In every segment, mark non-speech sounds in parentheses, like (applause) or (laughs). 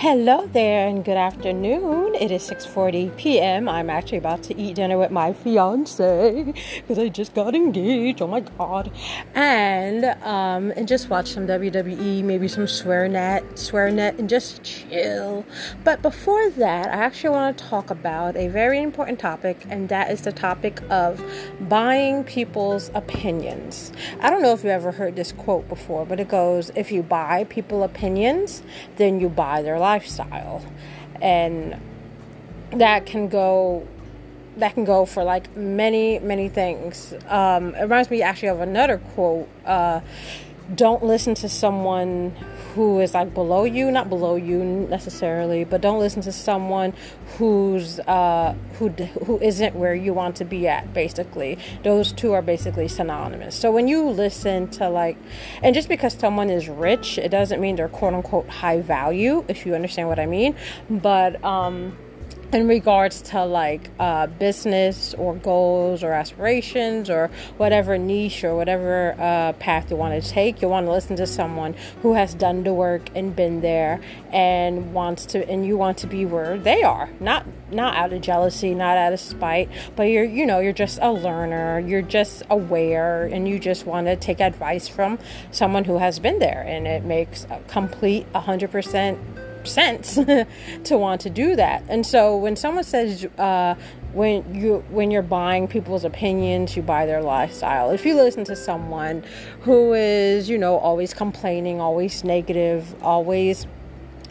Hello there and good afternoon. It is 6:40 p.m. I'm actually about to eat dinner with my fiance because I just got engaged. Oh my god. And um and just watch some WWE, maybe some SwearNet, SwearNet and just chill. But before that, I actually want to talk about a very important topic and that is the topic of buying people's opinions. I don't know if you ever heard this quote before, but it goes, if you buy people opinions, then you buy their life lifestyle. And that can go that can go for like many many things. Um, it reminds me actually of another quote uh, don't listen to someone who is like below you, not below you necessarily, but don't listen to someone who's uh, who who isn't where you want to be at. Basically, those two are basically synonymous. So when you listen to like, and just because someone is rich, it doesn't mean they're quote unquote high value. If you understand what I mean, but um in regards to like uh, business or goals or aspirations or whatever niche or whatever uh, path you want to take you want to listen to someone who has done the work and been there and wants to and you want to be where they are. Not not out of jealousy not out of spite but you're you know you're just a learner you're just aware and you just want to take advice from someone who has been there and it makes a complete 100% sense (laughs) to want to do that. And so when someone says uh, when you when you're buying people's opinions, you buy their lifestyle. If you listen to someone who is you know always complaining, always negative, always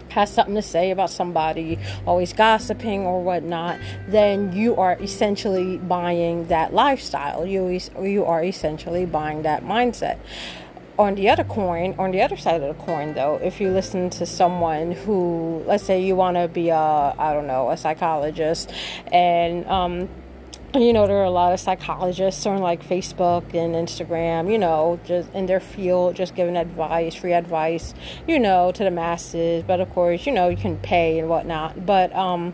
has something to say about somebody, always gossiping or whatnot, then you are essentially buying that lifestyle. You you are essentially buying that mindset on the other coin, on the other side of the coin, though, if you listen to someone who, let's say, you want to be a, I don't know, a psychologist, and um, you know there are a lot of psychologists on like Facebook and Instagram, you know, just in their field, just giving advice, free advice, you know, to the masses. But of course, you know, you can pay and whatnot. But um,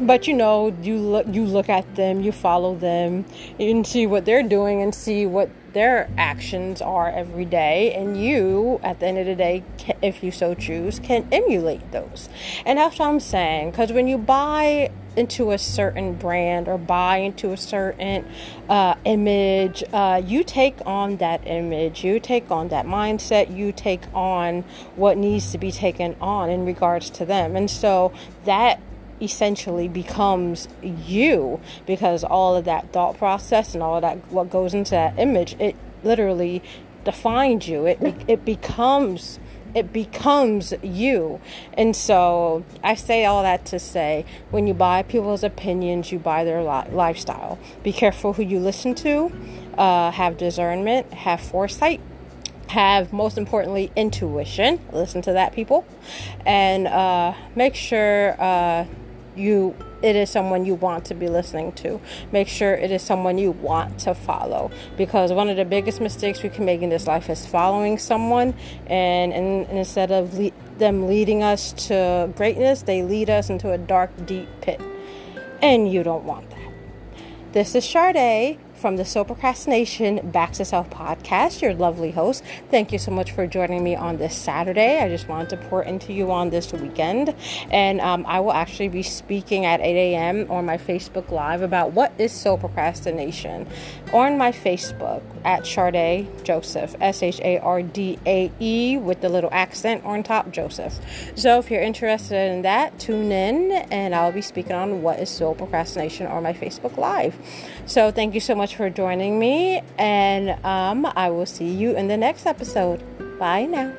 but you know you look you look at them you follow them and see what they're doing and see what their actions are every day. And you at the end of the day if you so choose can emulate those. And that's what i'm saying because when you buy into a certain brand or buy into a certain uh, image uh, you take on that image. You take on that mindset. You take on what needs to be taken on in regards to them. And so that essentially becomes you because all of that thought process and all that what goes into that image it literally defines you. It it becomes it becomes you. And so i say all that to say when you buy people's opinions you buy their li- lifestyle. Be careful who you listen to uh, have discernment have foresight have most importantly intuition. Listen to that people. And uh, make sure uh, you it is someone you want to be listening to. Make sure it is someone you want to follow because one of the biggest mistakes we can make in this life is following someone and, and, instead of le- them leading us to greatness, they lead us into a dark, deep pit. And you don't want that. This is Shardae from the So Procrastination Back to Self podcast, your lovely host. Thank you so much for joining me on this Saturday. I just wanted to pour into you on this weekend. And um, I will actually be speaking at 8 a.m. on my Facebook Live about what is so procrastination on my Facebook at Shardae Joseph, S H A R D A E, with the little accent on top, Joseph. So if you're interested in that, tune in and I'll be speaking on what is so procrastination on my Facebook Live. So thank you so much much for joining me, and um, I will see you in the next episode. Bye now.